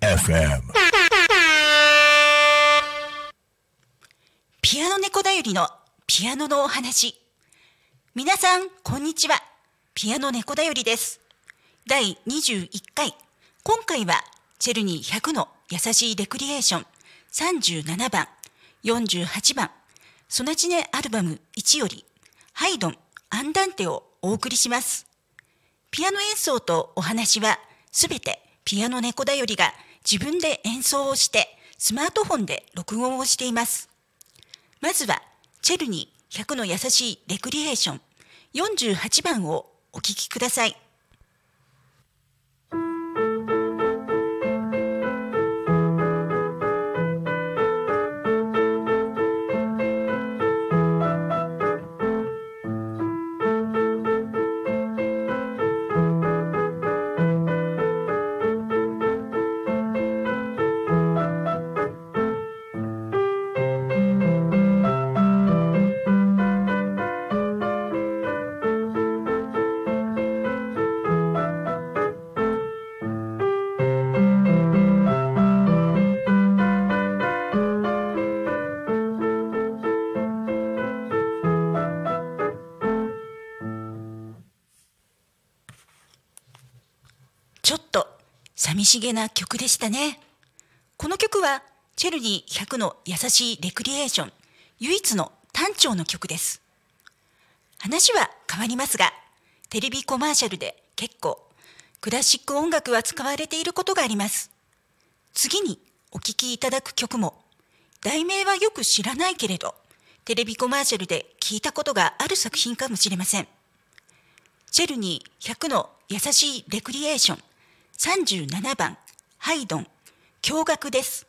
FM. ピアノ猫だよりのピアノのお話。皆さん、こんにちは。ピアノ猫だよりです。第21回。今回は、チェルニー100の優しいレクリエーション37番、48番、ソナチネアルバム1より、ハイドン、アンダンテをお送りします。ピアノ演奏とお話はすべてピアノ猫だよりが自分で演奏をしてスマートフォンで録音をしています。まずはチェルニー100の優しいレクリエーション48番をお聴きください。寂しげな曲でしたね。この曲はチェルニー100の優しいレクリエーション唯一の単調の曲です。話は変わりますが、テレビコマーシャルで結構クラシック音楽は使われていることがあります。次にお聴きいただく曲も、題名はよく知らないけれど、テレビコマーシャルで聞いたことがある作品かもしれません。チェルニー100の優しいレクリエーション37番ハイドン驚愕です。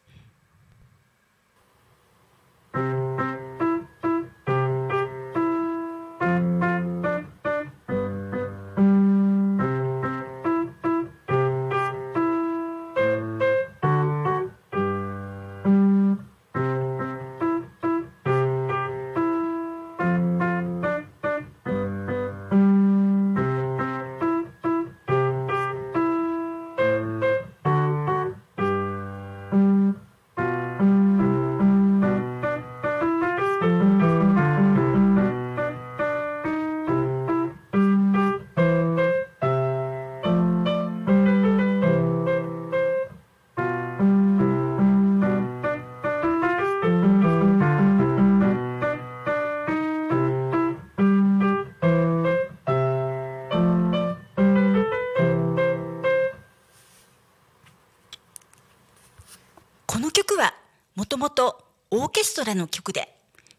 ケストラの曲で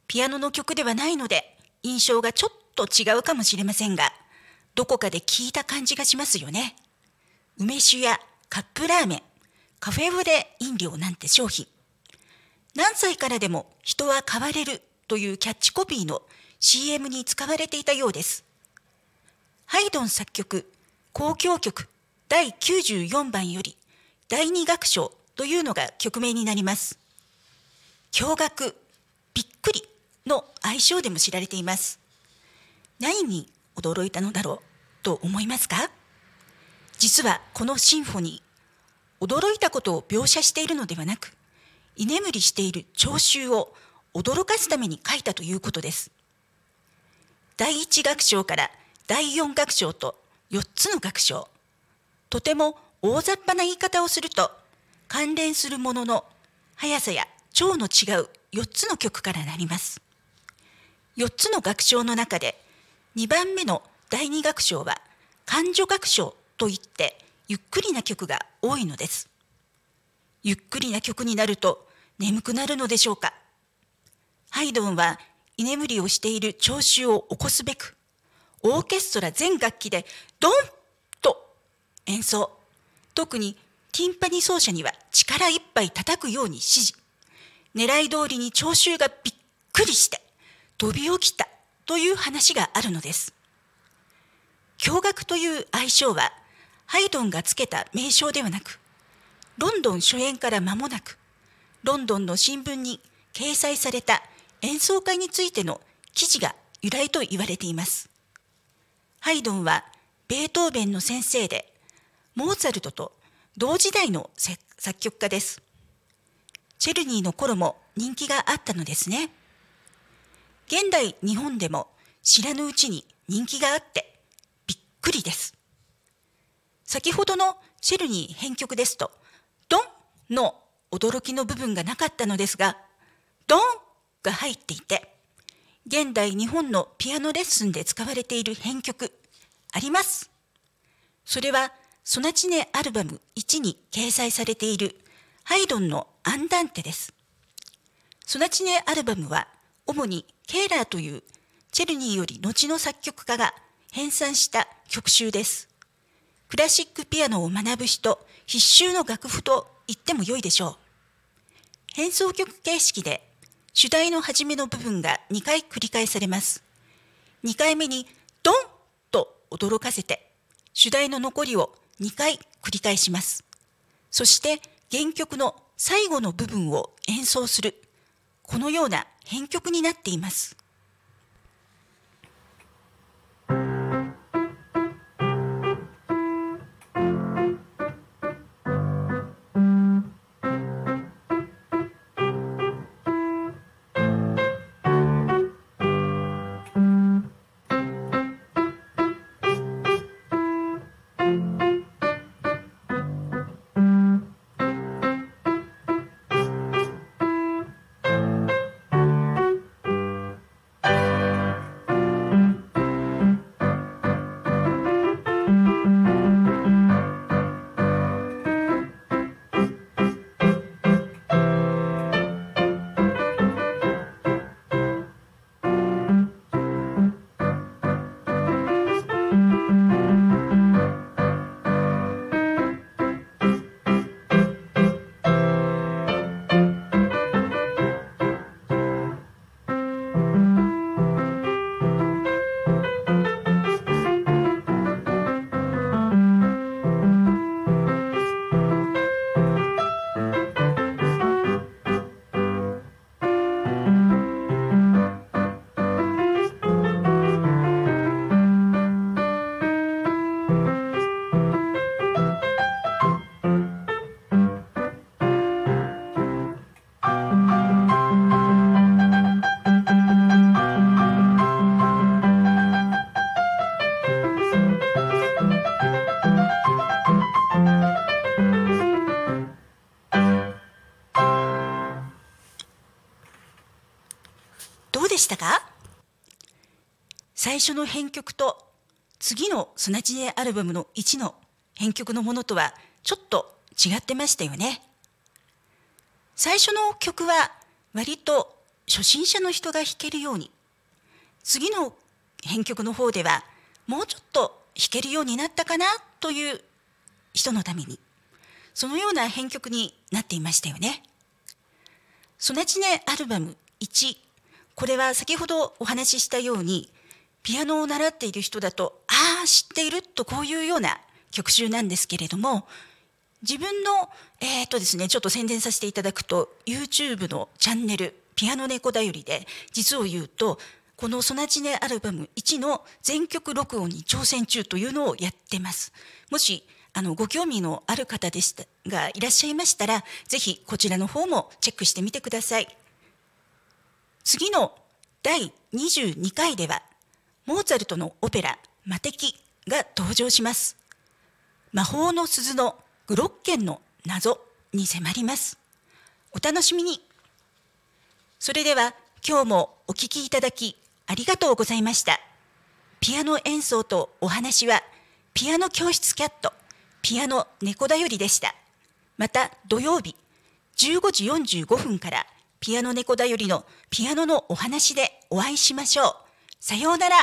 ピアノの曲ではないので印象がちょっと違うかもしれませんがどこかで聞いた感じがしますよね。梅酒やカップラーメン、カフェオレ飲料なんて商品。何歳からでも人は変われるというキャッチコピーの CM に使われていたようです。ハイドン作曲、交響曲第94番より第二楽章というのが曲名になります。驚愕、びっくりの愛称でも知られています。何に驚いたのだろうと思いますか？実はこのシンフォニー、驚いたことを描写しているのではなく、居眠りしている聴衆を驚かすために書いたということです。第一楽章から第四楽章と4つの楽章。とても大雑把な言い方をすると、関連するものの速さや調の違う4つの曲からなります。4つの楽章の中で、2番目の第2楽章は感情楽章といってゆっくりな曲が多いのです。ゆっくりな曲になると眠くなるのでしょうか。ハイドンは居眠りをしている聴衆を起こすべく、オーケストラ全楽器でドンと演奏。特にティンパニ奏者には力いっぱい叩くように指示。狙い通りに聴衆がびっくりして飛び起きたという話があるのです。驚愕という愛称はハイドンがつけた名称ではなく、ロンドン初演から間もなく、ロンドンの新聞に掲載された演奏会についての記事が由来と言われています。ハイドンはベートーベンの先生で、モーツァルトと同時代の作曲家です。チェルニーの頃も人気があったのですね。現代日本でも知らぬうちに人気があってびっくりです。先ほどのチェルニー編曲ですと、ドンの驚きの部分がなかったのですが、ドンが入っていて、現代日本のピアノレッスンで使われている編曲あります。それはソナチネアルバム1に掲載されているハイドンのアンダンテです。ソナチネアルバムは主にケーラーというチェルニーより後の作曲家が編纂した曲集です。クラシックピアノを学ぶ人必修の楽譜と言っても良いでしょう。変奏曲形式で主題の初めの部分が2回繰り返されます。2回目にドンと驚かせて主題の残りを2回繰り返します。そして原曲の最後の部分を演奏する。このような編曲になっています。最初の編曲と次のソナチネアルバムの1の編曲のものとはちょっと違ってましたよね。最初の曲は割と初心者の人が弾けるように次の編曲の方ではもうちょっと弾けるようになったかなという人のためにそのような編曲になっていましたよね。ソナチネアルバム1これは先ほどお話ししたようにピアノを習っている人だとああ知っているとこういうような曲集なんですけれども自分のえっ、とですねちょっと宣伝させていただくと YouTube のチャンネル「ピアノ猫だより」で実を言うとこのソナチネアルバム1の全曲録音に挑戦中というのをやってます。もしあのご興味のある方でしたがいらっしゃいましたらぜひこちらの方もチェックしてみてください。次の第22回ではモーツァルトのオペラ「魔敵」が登場します。魔法の鈴のグロッケンの謎に迫ります。お楽しみに。それでは今日もお聴きいただきありがとうございました。ピアノ演奏とお話はピアノ教室キャットピアノ猫だよりでした。また土曜日15時45分からピアノ猫だよりのピアノのお話でお会いしましょう。さようなら。